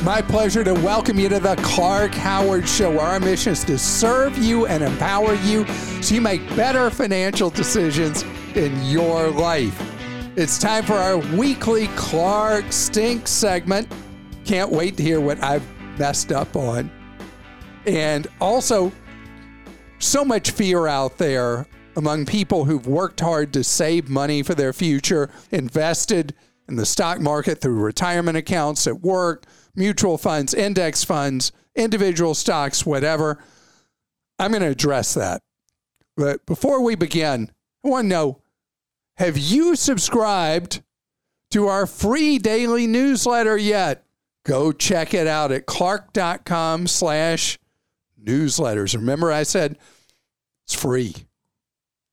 It's my pleasure to welcome you to the Clark Howard Show, where our mission is to serve you and empower you so you make better financial decisions in your life. It's time for our weekly Clark Stink segment. Can't wait to hear what I've messed up on. And also, so much fear out there among people who've worked hard to save money for their future, invested in the stock market through retirement accounts at work, mutual funds, index funds, individual stocks, whatever. I'm going to address that. But before we begin, I want to know have you subscribed to our free daily newsletter yet? Go check it out at clark.com slash newsletters. Remember, I said it's free.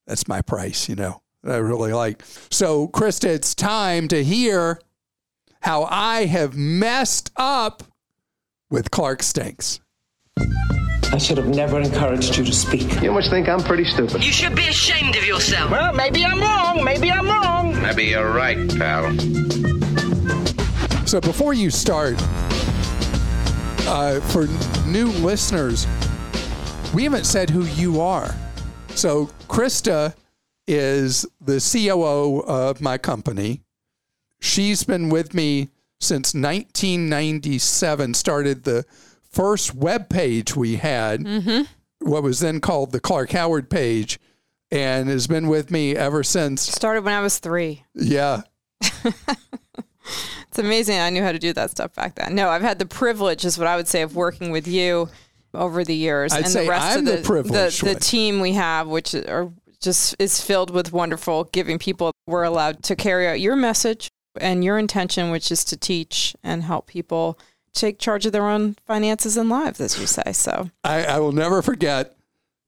That's my price, you know, I really like. So, Christa, it's time to hear how I have messed up with Clark Stinks. I should have never encouraged you to speak. You must think I'm pretty stupid. You should be ashamed of yourself. Well, maybe I'm wrong. Maybe I'm wrong. Maybe you're right, pal. So before you start, uh, for new listeners, we haven't said who you are. So Christa is the COO of my company. She's been with me since 1997. Started the first web page we had, mm-hmm. what was then called the Clark Howard page, and has been with me ever since. Started when I was three. Yeah, It's amazing I knew how to do that stuff back then. No, I've had the privilege, is what I would say, of working with you over the years, I'd and the rest I'm of the the the, the team we have, which are just is filled with wonderful giving people. We're allowed to carry out your message and your intention, which is to teach and help people take charge of their own finances and lives, as you say. So I, I will never forget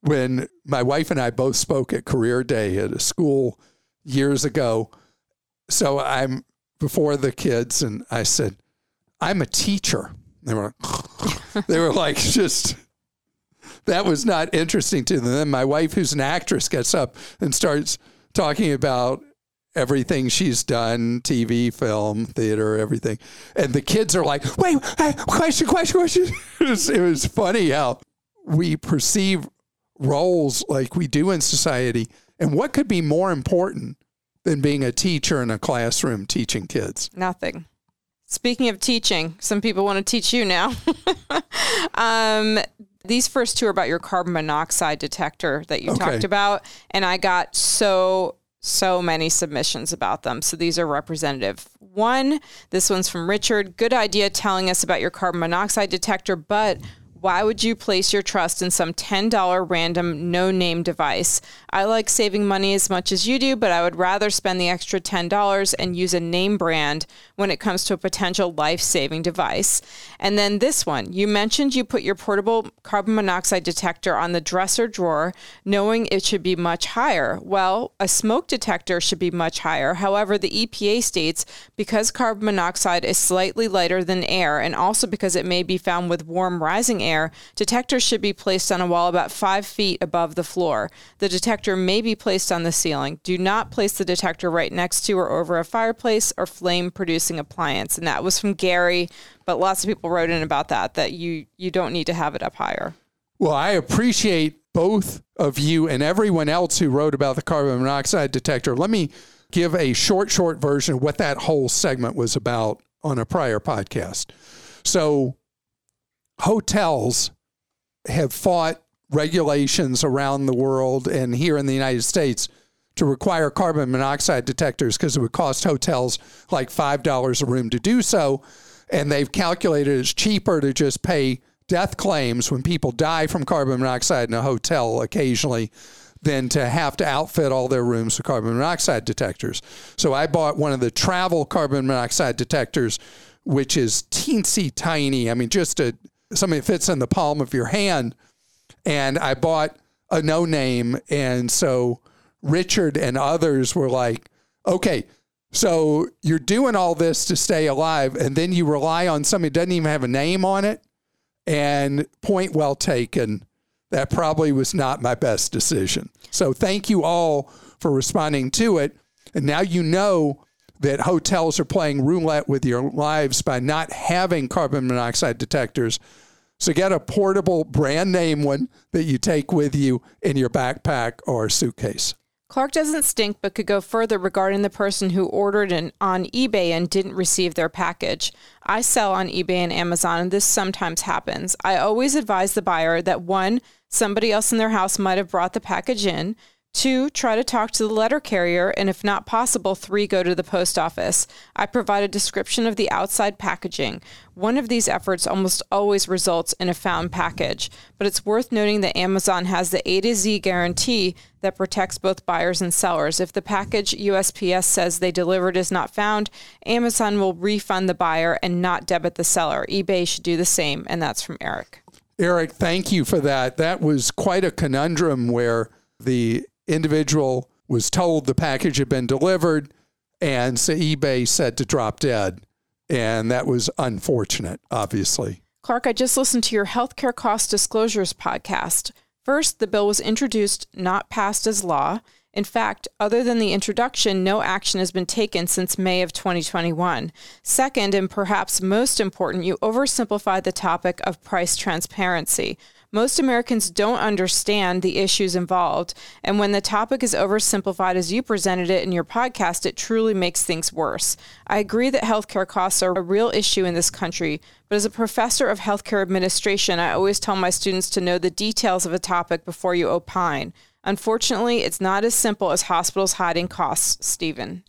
when my wife and I both spoke at Career Day at a school years ago. So I'm before the kids, and I said, "I'm a teacher." They were, they were like, just that was not interesting to them. My wife, who's an actress, gets up and starts talking about everything she's done TV, film, theater, everything. And the kids are like, wait, question, question, question. It was, it was funny how we perceive roles like we do in society. And what could be more important than being a teacher in a classroom teaching kids? nothing. Speaking of teaching, some people want to teach you now. um, these first two are about your carbon monoxide detector that you Okay. talked about, and I got so so many submissions about them. So these are representative. One, this one's from Richard. Good idea telling us about your carbon monoxide detector, but why would you place your trust in some $10 random no name device? I like saving money as much as you do, but I would rather spend the extra $10 and use a name brand when it comes to a potential life saving device. And then this one you mentioned you put your portable carbon monoxide detector on the dresser drawer, knowing it should be much higher. Well, a smoke detector should be much higher. However, the EPA states because carbon monoxide is slightly lighter than air, and also because it may be found with warm rising air, detectors should be placed on a wall about five feet above the floor. The detector may be placed on the ceiling. Do not place the detector right next to or over a fireplace or flame producing appliance. And that was from Gary, but lots of people wrote in about that, that you, you don't need to have it up higher. Well, I appreciate both of you and everyone else who wrote about the carbon monoxide detector. Let me give a short, short version of what that whole segment was about on a prior podcast. So, hotels have fought regulations around the world and here in the United States to require carbon monoxide detectors because it would cost hotels like $5 a room to do so. And they've calculated it's cheaper to just pay death claims when people die from carbon monoxide in a hotel occasionally than to have to outfit all their rooms with carbon monoxide detectors. So I bought one of the travel carbon monoxide detectors, which is teensy tiny. I mean, just a something that fits in the palm of your hand. And I bought a no name. And so Richard and others were like, okay, so you're doing all this to stay alive, and then you rely on something that doesn't even have a name on it. And point well taken. That probably was not my best decision. So thank you all for responding to it. And now you know that hotels are playing roulette with your lives by not having carbon monoxide detectors. So get a portable brand name one that you take with you in your backpack or suitcase. Clark doesn't stink, but could go further regarding the person who ordered an, on eBay and didn't receive their package. I sell on eBay and Amazon, and this sometimes happens. I always advise the buyer that one, somebody else in their house might have brought the package in. Two, try to talk to the letter carrier, and if not possible, three, go to the post office. I provide a description of the outside packaging. One of these efforts almost always results in a found package, but it's worth noting that Amazon has the A to Z guarantee that protects both buyers and sellers. If the package USPS says they delivered is not found, Amazon will refund the buyer and not debit the seller. eBay should do the same, and that's from Eric. Eric, thank you for that. That was quite a conundrum where the individual was told the package had been delivered, and so eBay said to drop dead. And that was unfortunate, obviously. Clark, I just listened to your healthcare cost disclosures podcast. First, the bill was introduced, not passed as law. In fact, other than the introduction, no action has been taken since May of 2021. Second, and perhaps most important, you oversimplified the topic of price transparency. Most Americans don't understand the issues involved, and when the topic is oversimplified as you presented it in your podcast, it truly makes things worse. I agree that healthcare costs are a real issue in this country, but as a professor of healthcare administration, I always tell my students to know the details of a topic before you opine. Unfortunately, it's not as simple as hospitals hiding costs, Stephen.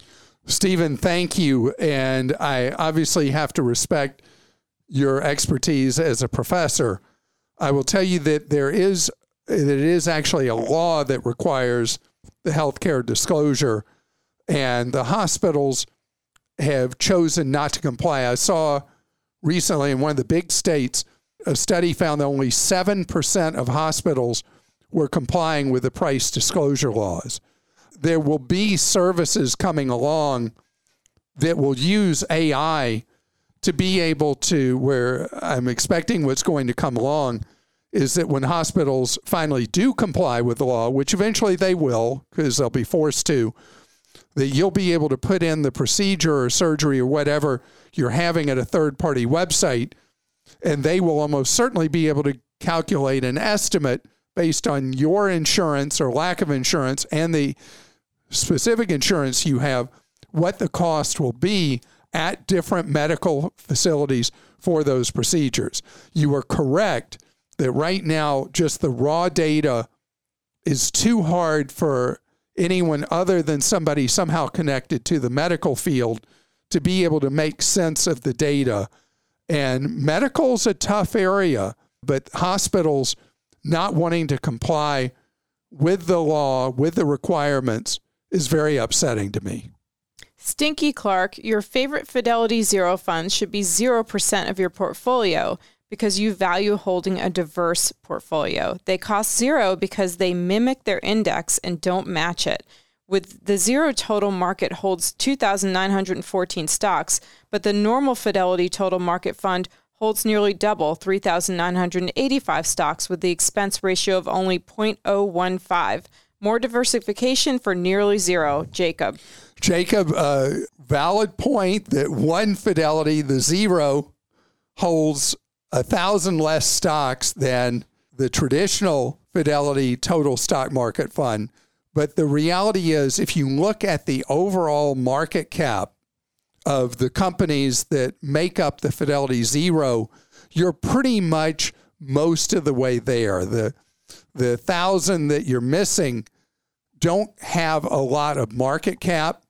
Stephen, thank you. And I obviously have to respect your expertise as a professor. I will tell you that there is that it is actually a law that requires the healthcare disclosure, and the hospitals have chosen not to comply. I saw recently in one of the big states a study found that only seven percent of hospitals were complying with the price disclosure laws. There will be services coming along that will use AI to be able to, where I'm expecting what's going to come along is that when hospitals finally do comply with the law, which eventually they will, because they'll be forced to, that you'll be able to put in the procedure or surgery or whatever you're having at a third party website, and they will almost certainly be able to calculate an estimate based on your insurance or lack of insurance and the specific insurance you have, what the cost will be at different medical facilities for those procedures. You are correct that right now, just the raw data is too hard for anyone other than somebody somehow connected to the medical field to be able to make sense of the data. And medical's a tough area, but hospitals not wanting to comply with the law, with the requirements, is very upsetting to me. Stinky Clark, your favorite Fidelity Zero funds should be 0% of your portfolio because you value holding a diverse portfolio. They cost zero because they mimic their index and don't match it. With the zero total market holds 2,914 stocks, but the normal Fidelity Total Market Fund holds nearly double 3,985 stocks with the expense ratio of only 0.015. More diversification for nearly zero. Jacob. Jacob, uh, valid point that one Fidelity, the zero, holds a thousand less stocks than the traditional Fidelity Total Stock Market Fund. But the reality is, if you look at the overall market cap of the companies that make up the Fidelity Zero, you're pretty much most of the way there. The the thousand that you're missing don't have a lot of market cap,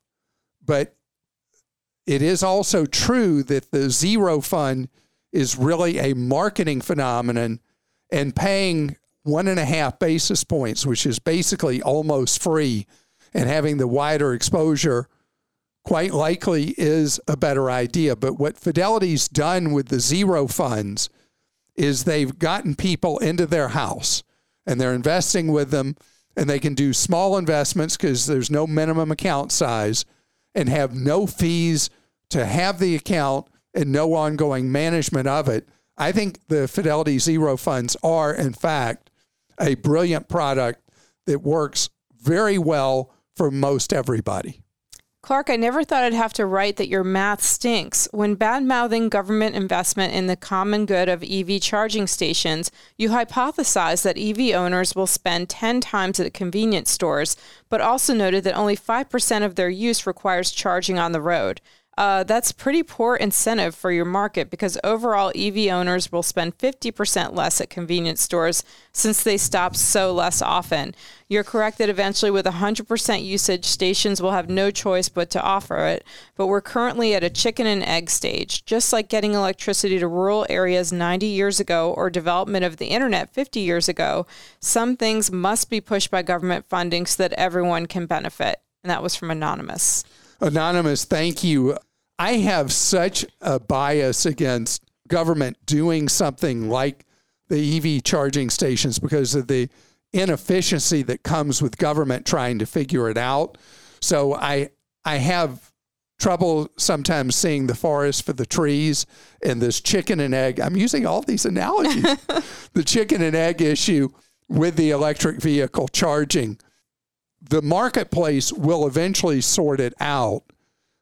but it is also true that the zero fund is really a marketing phenomenon and paying one and a half basis points, which is basically almost free, and having the wider exposure quite likely is a better idea. But what Fidelity's done with the zero funds is they've gotten people into their house and they're investing with them and they can do small investments because there's no minimum account size and have no fees to have the account and no ongoing management of it. I think the Fidelity Zero funds are, in fact, a brilliant product that works very well for most everybody. Clark, I never thought I'd have to write that your math stinks. When bad mouthing government investment in the common good of EV charging stations, you hypothesized that EV owners will spend 10 times at convenience stores, but also noted that only 5% of their use requires charging on the road. Uh, that's pretty poor incentive for your market because overall EV owners will spend 50% less at convenience stores since they stop so less often. You're correct that eventually, with 100% usage, stations will have no choice but to offer it, but we're currently at a chicken and egg stage. Just like getting electricity to rural areas 90 years ago or development of the internet 50 years ago, some things must be pushed by government funding so that everyone can benefit. And that was from Anonymous. Anonymous, thank you. I have such a bias against government doing something like the EV charging stations because of the inefficiency that comes with government trying to figure it out. So I I have trouble sometimes seeing the forest for the trees and this chicken and egg. I'm using all these analogies. the chicken and egg issue with the electric vehicle charging. The marketplace will eventually sort it out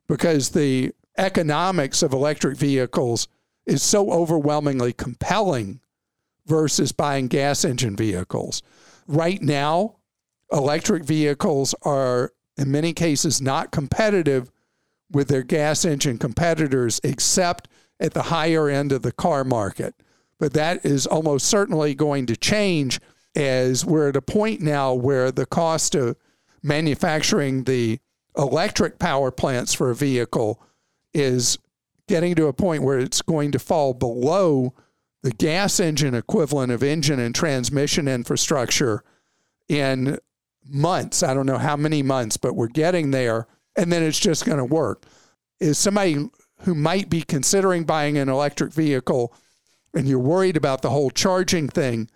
because the economics of electric vehicles is so overwhelmingly compelling versus buying gas engine vehicles. Right now, electric vehicles are in many cases not competitive with their gas engine competitors except at the higher end of the car market. But that is almost certainly going to change as we're at a point now where the cost of manufacturing the electric power plants for a vehicle is getting to a point where it's going to fall below the gas engine equivalent of engine and transmission infrastructure in months. I don't know how many months, but we're getting there. And then it's just going to work. Is somebody who might be considering buying an electric vehicle and you're worried about the whole charging thing,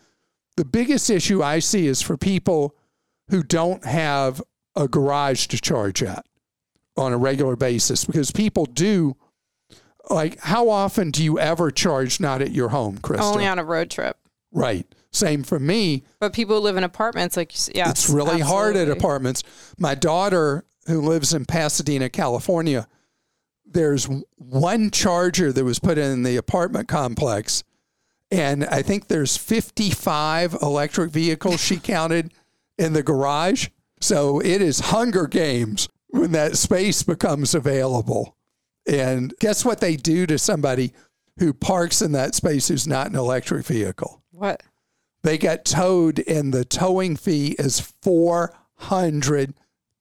the biggest issue I see is for people who don't have a garage to charge at on a regular basis because people do like how often do you ever charge not at your home, Christa? Only on a road trip. Right. Same for me. But people who live in apartments, like yeah, it's really hard at apartments. My daughter, who lives in Pasadena, California, there's one charger that was put in the apartment complex, and I think there's 55 electric vehicles she counted in the garage. So it is Hunger Games when that space becomes available. And guess what they do to somebody who parks in that space who's not an electric vehicle? What? They get towed, and the towing fee is four hundred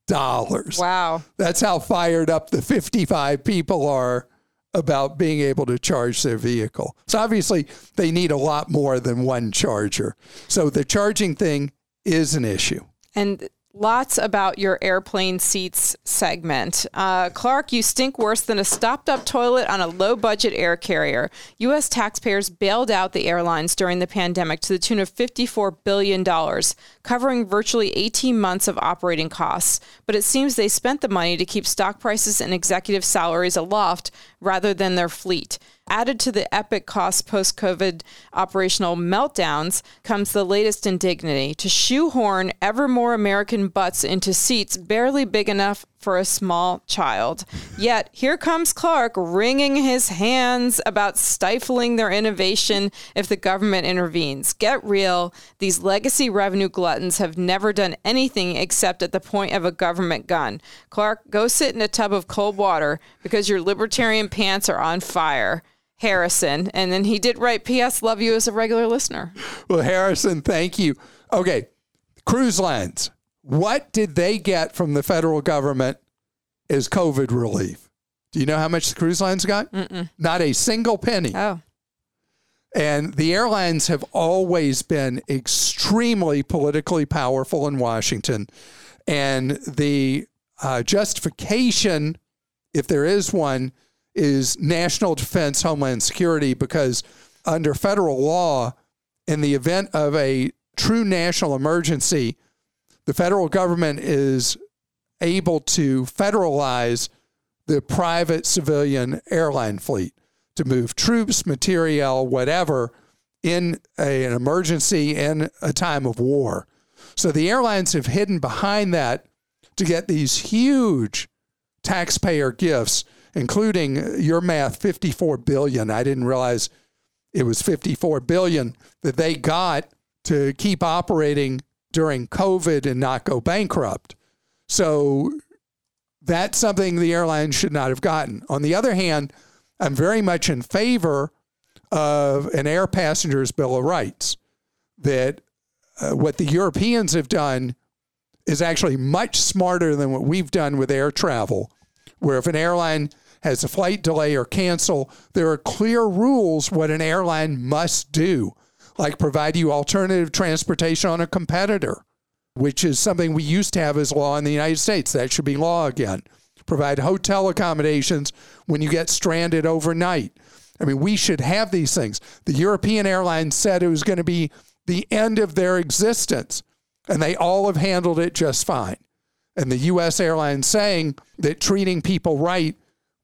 dollars. Wow, that's how fired up the fifty-five people are about being able to charge their vehicle. So obviously, they need a lot more than one charger. So the charging thing is an issue. And Lots about your airplane seats segment. Uh, Clark, you stink worse than a stopped up toilet on a low budget air carrier. U.S. taxpayers bailed out the airlines during the pandemic to the tune of $54 billion, covering virtually 18 months of operating costs. But it seems they spent the money to keep stock prices and executive salaries aloft rather than their fleet. Added to the epic cost post COVID operational meltdowns comes the latest indignity to shoehorn ever more American butts into seats barely big enough for a small child. Yet here comes Clark wringing his hands about stifling their innovation if the government intervenes. Get real. These legacy revenue gluttons have never done anything except at the point of a government gun. Clark, go sit in a tub of cold water because your libertarian pants are on fire. Harrison. And then he did write, P.S. Love you as a regular listener. Well, Harrison, thank you. Okay, cruise lines. What did they get from the federal government as COVID relief? Do you know how much the cruise lines got? Mm-mm. Not a single penny. Oh. And the airlines have always been extremely politically powerful in Washington. And the uh, justification, if there is one, is national defense, homeland security, because under federal law, in the event of a true national emergency, the federal government is able to federalize the private civilian airline fleet to move troops, materiel, whatever in a, an emergency in a time of war. So the airlines have hidden behind that to get these huge taxpayer gifts, including your math, 54 billion. I didn't realize it was 54 billion that they got to keep operating during COVID and not go bankrupt. So that's something the airlines should not have gotten. On the other hand, I'm very much in favor of an air passenger's bill of rights. That uh, what the Europeans have done is actually much smarter than what we've done with air travel, where if an airline has a flight delay or cancel, there are clear rules what an airline must do, like provide you alternative transportation on a competitor, which is something we used to have as law in the United States. That should be law again. Provide hotel accommodations when you get stranded overnight. I mean, we should have these things. The European airlines said it was going to be the end of their existence, and they all have handled it just fine. And the U.S. airlines saying that treating people right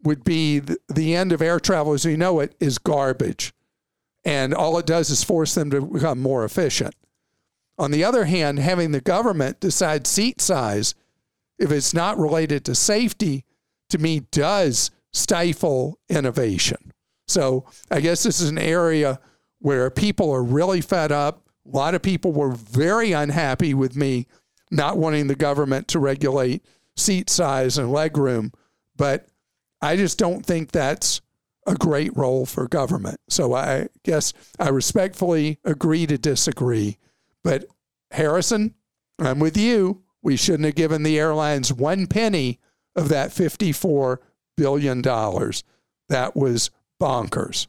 would be the end of air travel as we know it is garbage. And all it does is force them to become more efficient. On the other hand, having the government decide seat size, if it's not related to safety, to me does stifle innovation. So I guess this is an area where people are really fed up. A lot of people were very unhappy with me not wanting the government to regulate seat size and legroom. But I just don't think that's a great role for government. So I guess I respectfully agree to disagree. But Harrison, I'm with you. We shouldn't have given the airlines one penny of that $54 billion. That was bonkers.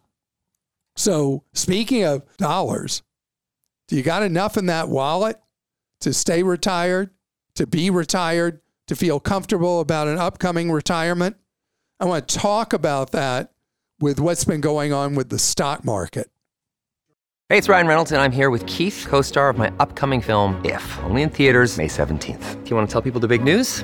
So, speaking of dollars, do you got enough in that wallet to stay retired, to be retired, to feel comfortable about an upcoming retirement? I want to talk about that with what's been going on with the stock market. Hey, it's Ryan Reynolds, and I'm here with Keith, co star of my upcoming film, If, only in theaters, May 17th. Do you want to tell people the big news?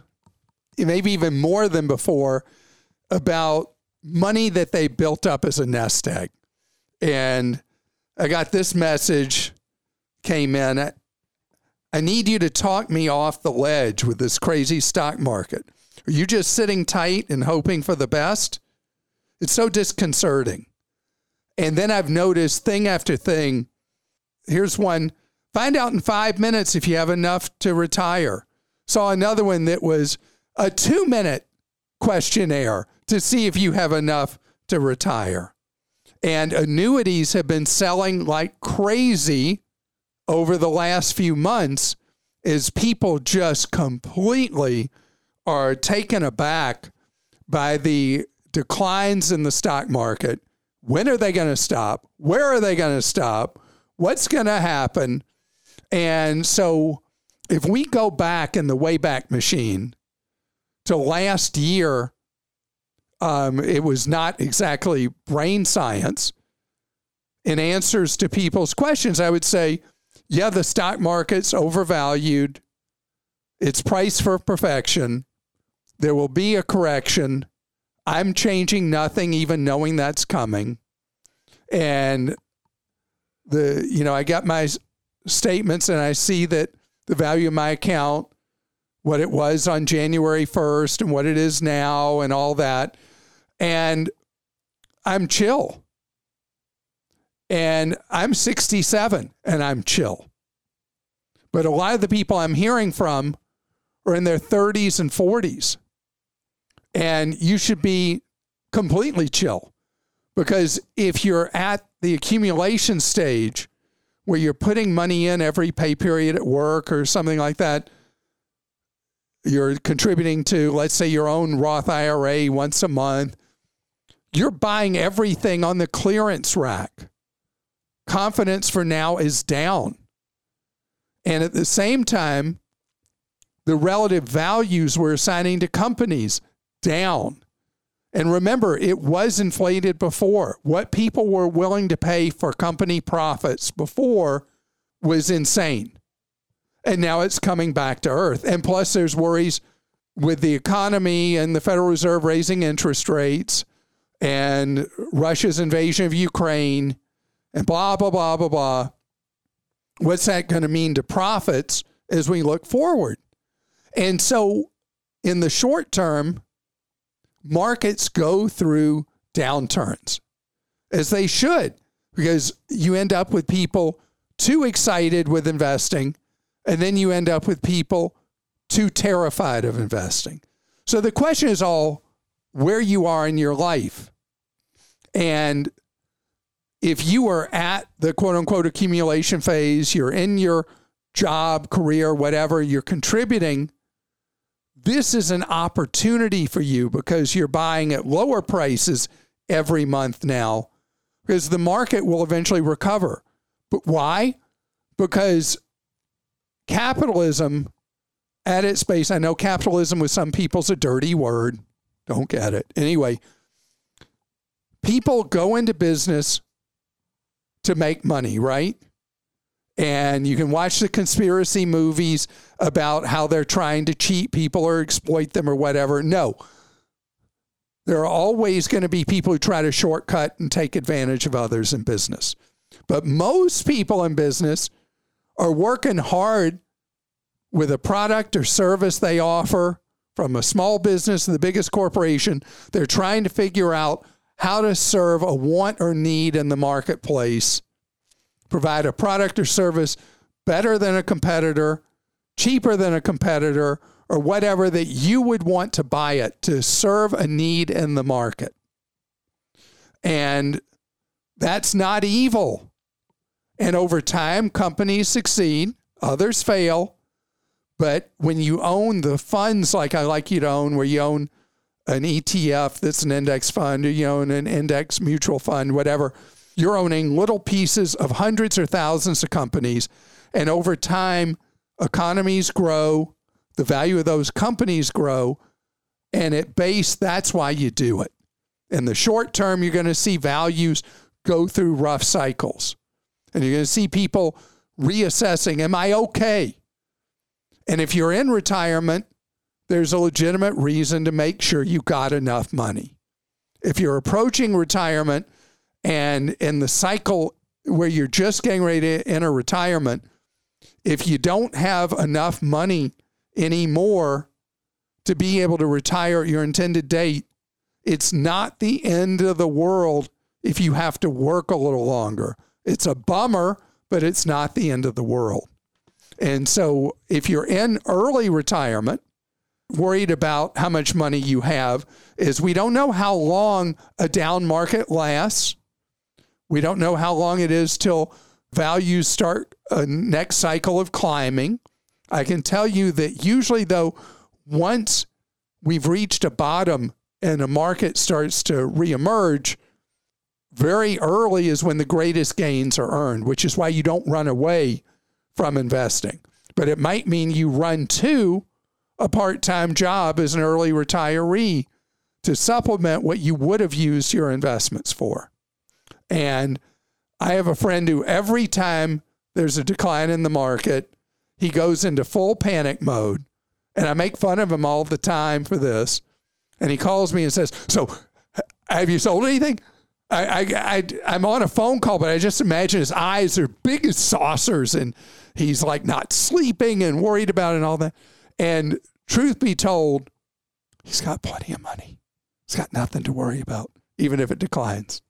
maybe even more than before, about money that they built up as a nest egg. And I got this message came in. I need you to talk me off the ledge with this crazy stock market. Are you just sitting tight and hoping for the best? It's so disconcerting. And then I've noticed thing after thing. Here's one Find out in five minutes if you have enough to retire. Saw another one that was a two minute questionnaire to see if you have enough to retire. And annuities have been selling like crazy over the last few months as people just completely are taken aback by the declines in the stock market. When are they going to stop? Where are they going to stop? What's going to happen? And so if we go back in the Wayback Machine to last year, um, it was not exactly brain science. In answers to people's questions, I would say yeah, the stock market's overvalued. It's priced for perfection. There will be a correction. I'm changing nothing, even knowing that's coming. And the, you know, I got my statements and I see that the value of my account, what it was on January 1st and what it is now and all that. And I'm chill. And I'm 67 and I'm chill. But a lot of the people I'm hearing from are in their 30s and 40s. And you should be completely chill because if you're at the accumulation stage where you're putting money in every pay period at work or something like that, you're contributing to, let's say, your own Roth IRA once a month, you're buying everything on the clearance rack. Confidence for now is down. And at the same time, the relative values we're assigning to companies down. And remember, it was inflated before. What people were willing to pay for company profits before was insane. And now it's coming back to earth. And plus, there's worries with the economy and the Federal Reserve raising interest rates and Russia's invasion of Ukraine and blah, blah, blah, blah, blah. What's that going to mean to profits as we look forward? And so, in the short term, markets go through downturns as they should, because you end up with people too excited with investing, and then you end up with people too terrified of investing. So the question is all where you are in your life. And if you are at the quote unquote accumulation phase, you're in your job, career, whatever, you're contributing this is an opportunity for you because you're buying at lower prices every month now because the market will eventually recover. But why? Because capitalism at its base, I know capitalism with some people's a dirty word. Don't get it. Anyway, people go into business to make money, right? and you can watch the conspiracy movies about how they're trying to cheat people or exploit them or whatever. No. There are always going to be people who try to shortcut and take advantage of others in business. But most people in business are working hard with a product or service they offer from a small business to the biggest corporation. They're trying to figure out how to serve a want or need in the marketplace provide a product or service better than a competitor, cheaper than a competitor, or whatever that you would want to buy it to serve a need in the market. And that's not evil. And over time, companies succeed, others fail. But when you own the funds like I like you to own, where you own an ETF that's an index fund, or you own an index mutual fund, whatever, you're owning little pieces of hundreds or thousands of companies. And over time, economies grow, the value of those companies grow. And at base, that's why you do it. In the short term, you're going to see values go through rough cycles. And you're going to see people reassessing Am I okay? And if you're in retirement, there's a legitimate reason to make sure you got enough money. If you're approaching retirement, and in the cycle where you're just getting ready to enter retirement, if you don't have enough money anymore to be able to retire at your intended date, it's not the end of the world if you have to work a little longer. It's a bummer, but it's not the end of the world. And so if you're in early retirement, worried about how much money you have, is we don't know how long a down market lasts. We don't know how long it is till values start a next cycle of climbing. I can tell you that usually, though, once we've reached a bottom and a market starts to reemerge, very early is when the greatest gains are earned, which is why you don't run away from investing. But it might mean you run to a part time job as an early retiree to supplement what you would have used your investments for. And I have a friend who every time there's a decline in the market. He goes into full panic mode. And I make fun of him all the time for this. And he calls me and says, So, have you sold anything? I, I, I, I'm on a phone call, but I just imagine his eyes are big as saucers and he's like not sleeping and worried about it and all that. And truth be told, he's got plenty of money. He's got nothing to worry about, even if it declines.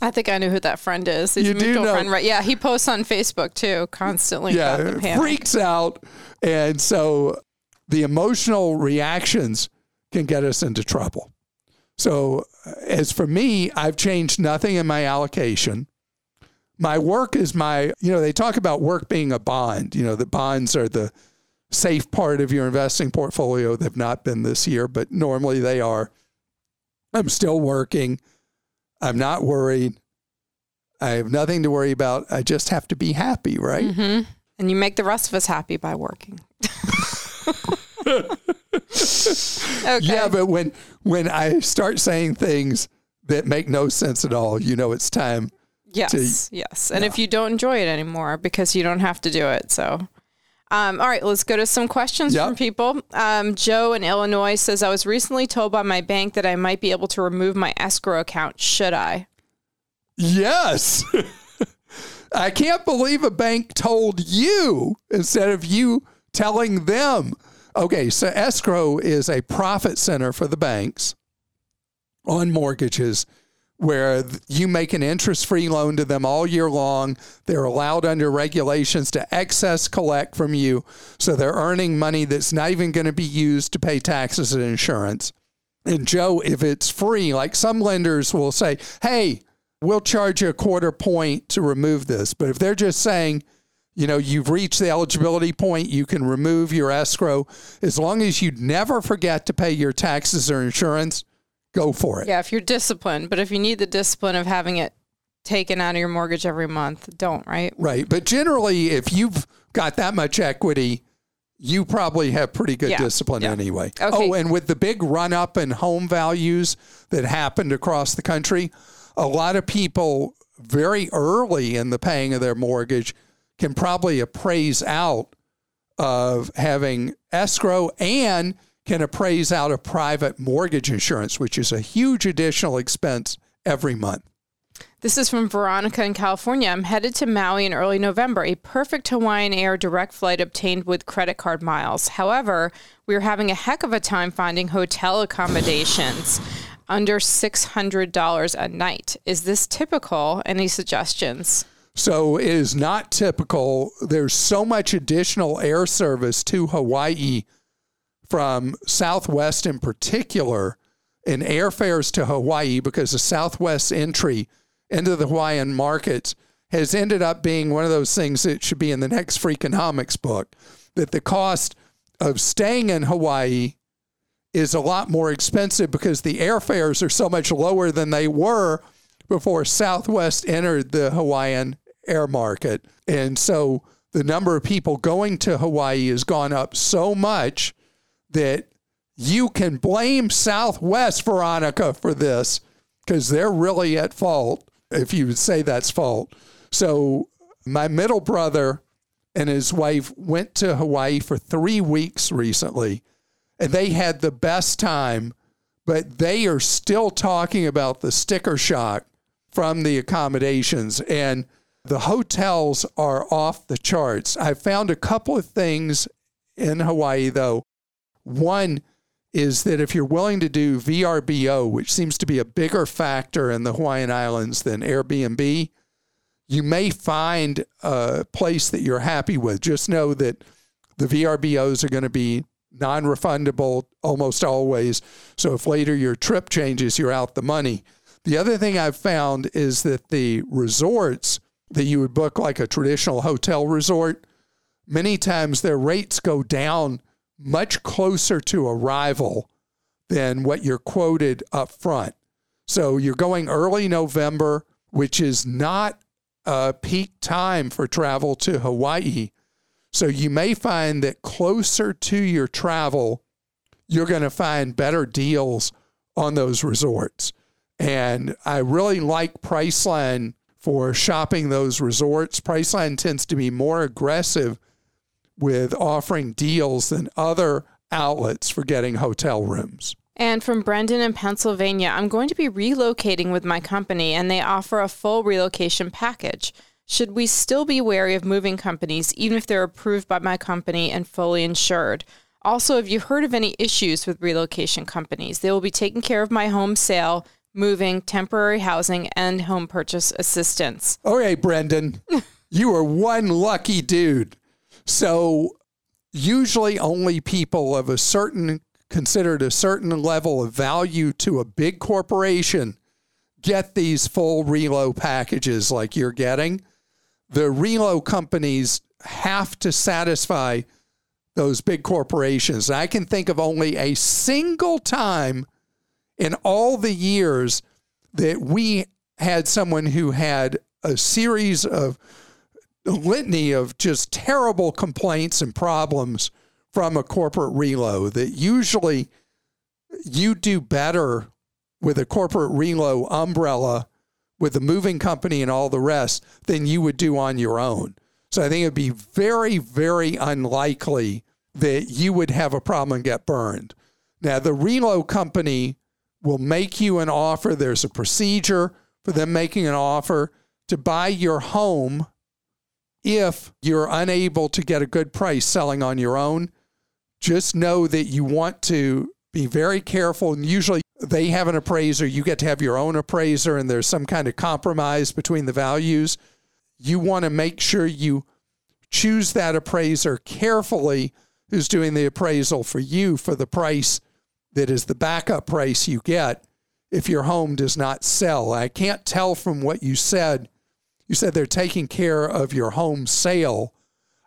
I think I knew who that friend is. He's You a do mutual know- friend, right? Yeah, he posts on Facebook too, constantly. about the yeah, freaks out. And so the emotional reactions can get us into trouble. So, uh, as for me, I've changed nothing in my allocation. My work is my, you know, they talk about work being a bond. You know, the bonds are the safe part of your investing portfolio. They've not been this year, but normally they are. I'm still working. I'm not worried. I have nothing to worry about. I just have to be happy, right? Mm-hmm. And you make the rest of us happy by working. okay. Yeah, but when when I start saying things that make no sense at all, you know it's time. Yes, yes. And if you don't enjoy it anymore because you don't have to do it. So, um, all right, let's go to some questions Yep. from people. Um, Joe in Illinois says, I was recently told by my bank that I might be able to remove my escrow account. Should I? Yes. I can't believe a bank told you instead of you telling them. Okay, so escrow is a profit center for the banks on mortgages where you make an interest free loan to them all year long. They're allowed under regulations to excess collect from you. So they're earning money that's not even going to be used to pay taxes and insurance. And Joe, if it's free, like some lenders will say, hey, we'll charge you a quarter point to remove this. But if they're just saying, you know, you've reached the eligibility point, you can remove your escrow, as long as you never forget to pay your taxes or insurance, go for it. Yeah, if you're disciplined. But if you need the discipline of having it taken out of your mortgage every month, don't, right? Right. But generally, if you've got that much equity, you probably have pretty good Yeah. discipline Yeah. anyway. Okay. Oh, and with the big run up in home values that happened across the country, a lot of people very early in the paying of their mortgage can probably appraise out of having escrow and can appraise out of private mortgage insurance, which is a huge additional expense every month. This is from Veronica in California. I'm headed to Maui in early November. A perfect Hawaiian Air direct flight obtained with credit card miles. However, we are having a heck of a time finding hotel accommodations under $600 a night. Is this typical? Any suggestions? So it is not typical. There's so much additional air service to Hawaii from Southwest in particular, and airfares to Hawaii because the Southwest entry into the Hawaiian markets has ended up being one of those things that should be in the next Freakonomics book. That the cost of staying in Hawaii is a lot more expensive because the airfares are so much lower than they were before Southwest entered the Hawaiian air market. And so the number of people going to Hawaii has gone up so much that you can blame Southwest, Veronica, for this because they're really at fault if you would say that's fault. So my middle brother and his wife went to Hawaii for three weeks recently, and they had the best time, but they are still talking about the sticker shock from the accommodations. And the hotels are off the charts. I found a couple of things in Hawaii, though. One is that if you're willing to do VRBO, which seems to be a bigger factor in the Hawaiian Islands than Airbnb, you may find a place that you're happy with. Just know that the VRBOs are going to be non refundable almost always. So if later your trip changes, you're out the money. The other thing I've found is that the resorts that you would book, like a traditional hotel resort, many times their rates go down much closer to arrival than what you're quoted up front. So you're going early November, which is not a peak time for travel to Hawaii. So you may find that closer to your travel, you're going to find better deals on those resorts. And I really like Priceline for shopping those resorts. Priceline tends to be more aggressive with offering deals than other outlets for getting hotel rooms. And from Brendan in Pennsylvania, I'm going to be relocating with my company and they offer a full relocation package. Should we still be wary of moving companies, even if they're approved by my company and fully insured? Also, have you heard of any issues with relocation companies? They will be taking care of my home sale, moving, temporary housing, and home purchase assistance. Okay, Brendan, you are one lucky dude. So, usually only people of a certain, considered a certain level of value to a big corporation get these full relo packages like you're getting. The relo companies have to satisfy those big corporations. I can think of only a single time in all the years that we had someone who had a series of a litany of just terrible complaints and problems from a corporate relo that usually you do better with a corporate relo umbrella with the moving company and all the rest than you would do on your own. So I think it'd be very, very unlikely that you would have a problem and get burned. Now, the relo company will make you an offer. There's a procedure for them making an offer to buy your home if you're unable to get a good price selling on your own. Just know that you want to be very careful. And usually they have an appraiser, you get to have your own appraiser, and there's some kind of compromise between the values. You want to make sure you choose that appraiser carefully who's doing the appraisal for you for the price that is the backup price you get if your home does not sell. I can't tell from what you said. You said they're taking care of your home sale.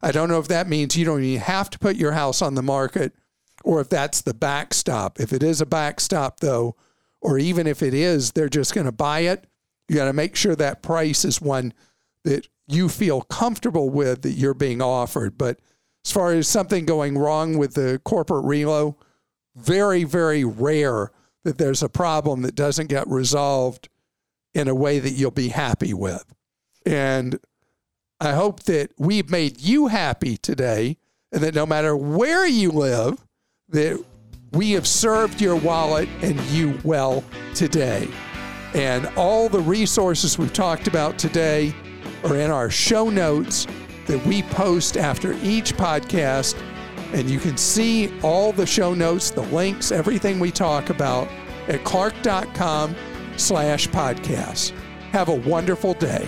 I don't know if that means you don't even have to put your house on the market or if that's the backstop. If it is a backstop, though, or even if it is, they're just going to buy it. You got to make sure that price is one that you feel comfortable with that you're being offered. But as far as something going wrong with the corporate relo, very, very rare that there's a problem that doesn't get resolved in a way that you'll be happy with. And I hope that we've made you happy today and that no matter where you live, that we have served your wallet and you well today. And all the resources we've talked about today are in our show notes that we post after each podcast. And you can see all the show notes, the links, everything we talk about at clark.com slash podcast. Have a wonderful day.